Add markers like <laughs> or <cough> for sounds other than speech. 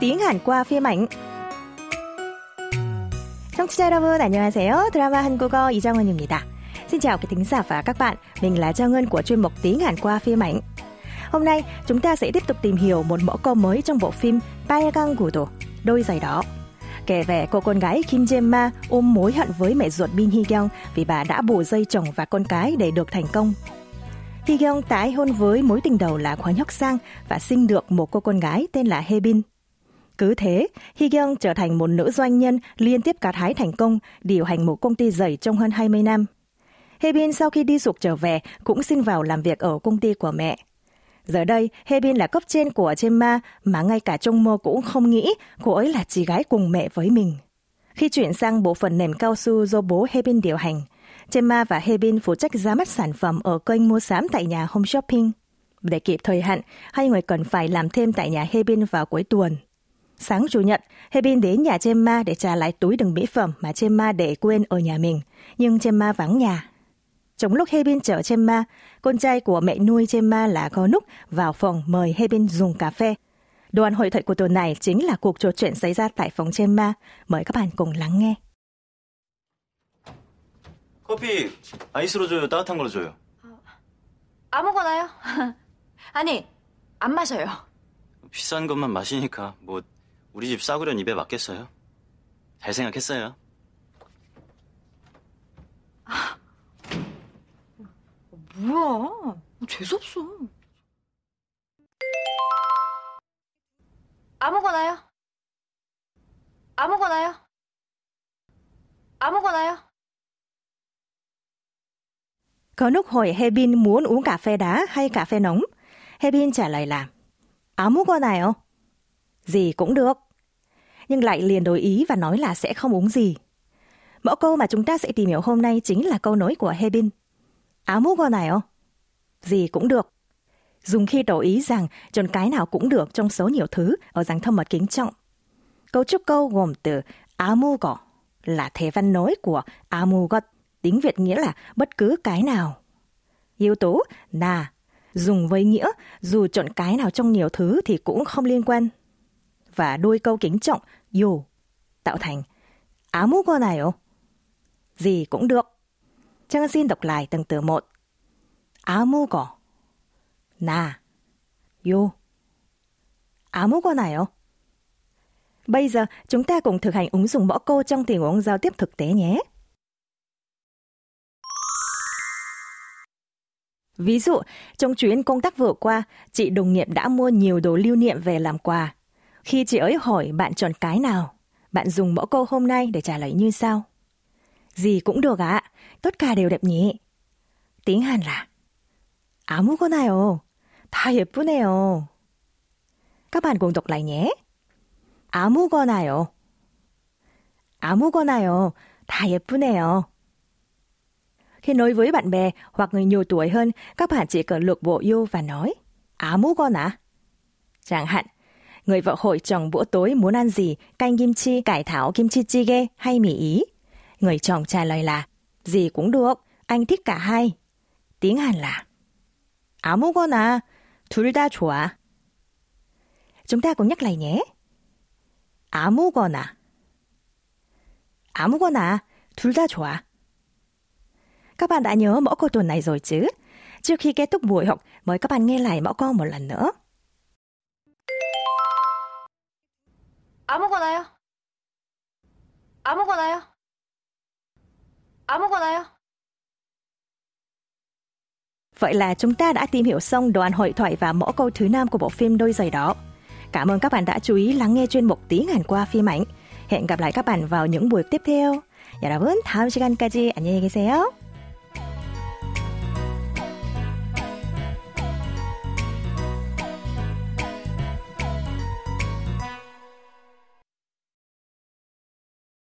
tiếng Hàn qua phim ảnh. 청취자 여러분 안녕하세요. 드라마 한국어 이정은입니다. Xin chào quý thính giả và các bạn. Mình là Trang Ngân của chuyên mục tiếng Hàn qua phim ảnh. Hôm nay chúng ta sẽ tiếp tục tìm hiểu một mẫu câu mới trong bộ phim 빨강 구두, đôi giày đỏ. Kể về cô con gái Kim Jae Ma ôm mối hận với mẹ ruột Bin Hee Kyung vì bà đã bù dây chồng và con cái để được thành công. Hee Kyung tái hôn với mối tình đầu là Kwon Hyuk Sang và sinh được một cô con gái tên là Hee Bin. Cứ thế, Hee trở thành một nữ doanh nhân liên tiếp gặt hái thành công, điều hành một công ty giày trong hơn 20 năm. Hebin sau khi đi sục trở về cũng xin vào làm việc ở công ty của mẹ. Giờ đây, Hebin là cấp trên của Chema mà ngay cả trong mơ cũng không nghĩ cô ấy là chị gái cùng mẹ với mình. Khi chuyển sang bộ phận nền cao su do bố Hebin điều hành, Chema và Hebin phụ trách ra mắt sản phẩm ở kênh mua sắm tại nhà Home Shopping. Để kịp thời hạn, hai người cần phải làm thêm tại nhà Hebin vào cuối tuần. Sáng Chủ nhật, Hee Bin đến nhà Chema để trả lại túi đựng mỹ phẩm mà Chema để quên ở nhà mình, nhưng Chema vắng nhà. Trong lúc Hebin chở Chemma, con trai của mẹ nuôi Chemma là Có Núc vào phòng mời Hebin dùng cà phê. Đoạn hội thoại của tuần này chính là cuộc trò chuyện xảy ra tại phòng Chemma. Mời các bạn cùng lắng nghe. 커피 아이스로 줘요? 따뜻한 걸로 줘요? 아무거나요? <laughs> 아니, 안 마셔요. 비싼 것만 마시니까 뭐 우리 집 싸구려는 입에 맞겠어요? 잘 생각했어요. 뭐야? 재수없어. 아무거나요? 아무거나요? 아무거나요? Có Núc hỏi Hebin muốn uống cà phê đá hay cà phê nóng. Hebin trả lời là 아무거나요. gì cũng được. Nhưng lại liền đổi ý và nói là sẽ không uống gì. Mẫu câu mà chúng ta sẽ tìm hiểu hôm nay chính là câu nối của Hebin. Áo mũ con này không? Gì cũng được. Dùng khi đổi ý rằng chọn cái nào cũng được trong số nhiều thứ ở dạng thâm mật kính trọng. Cấu trúc câu gồm từ áo mũ gỏ là thể văn nối của áo mũ gọt, tiếng Việt nghĩa là bất cứ cái nào. Yếu tố là dùng với nghĩa dù chọn cái nào trong nhiều thứ thì cũng không liên quan Và đôi câu kính trọng 요 tạo thành 아무거나요. Gì cũng được. Trang xin đọc lại từng từ một. 아무거, 나, 요. 아무거나요. Bây giờ, chúng ta cùng thực hành ứng dụng mẫu câu trong tình huống giao tiếp thực tế nhé. Ví dụ, trong chuyến công tác vừa qua, chị đồng nghiệp đã mua nhiều đồ lưu niệm về làm quà. Khi chị ấy hỏi bạn chọn cái nào, bạn dùng mẫu câu hôm nay để trả lời như sau. Gì cũng được ạ, tất cả đều đẹp nhỉ. Tiếng Hàn là 아무거나요. 다 예쁘네요. Các bạn cùng đọc lại nhé. 아무거나요. 아무거나요. 다 예쁘네요. Khi nói với bạn bè hoặc người nhiều tuổi hơn, các bạn chỉ cần lược bộ yêu và nói 아무거나. Chẳng hạn, người vợ hỏi chồng bữa tối muốn ăn gì, canh kim chi, cải thảo kim chi jjigae hay mì ý. Người chồng trả lời là gì cũng được, anh thích cả hai. Tiếng Hàn là 아무거나 둘 다 좋아. chúng ta cùng nhắc lại nhé. 아무거나 아무거나 둘 다 좋아. Các bạn đã nhớ mẫu câu tuần này rồi chứ? Trước khi kết thúc buổi học, mời các bạn nghe lại mẫu câu một lần nữa. 아무거나요? 아무거나요? 아무거나요? Vậy là chúng ta đã tìm hiểu xong đoạn hội thoại và mẫu câu thứ năm của bộ phim Đôi giày đó. Cảm ơn các bạn đã chú ý lắng nghe chuyên mục tiếng Hàn qua phim ảnh. Hẹn gặp lại các bạn vào những buổi tiếp theo. 여러분, 다음 시간까지 안녕히 계세요.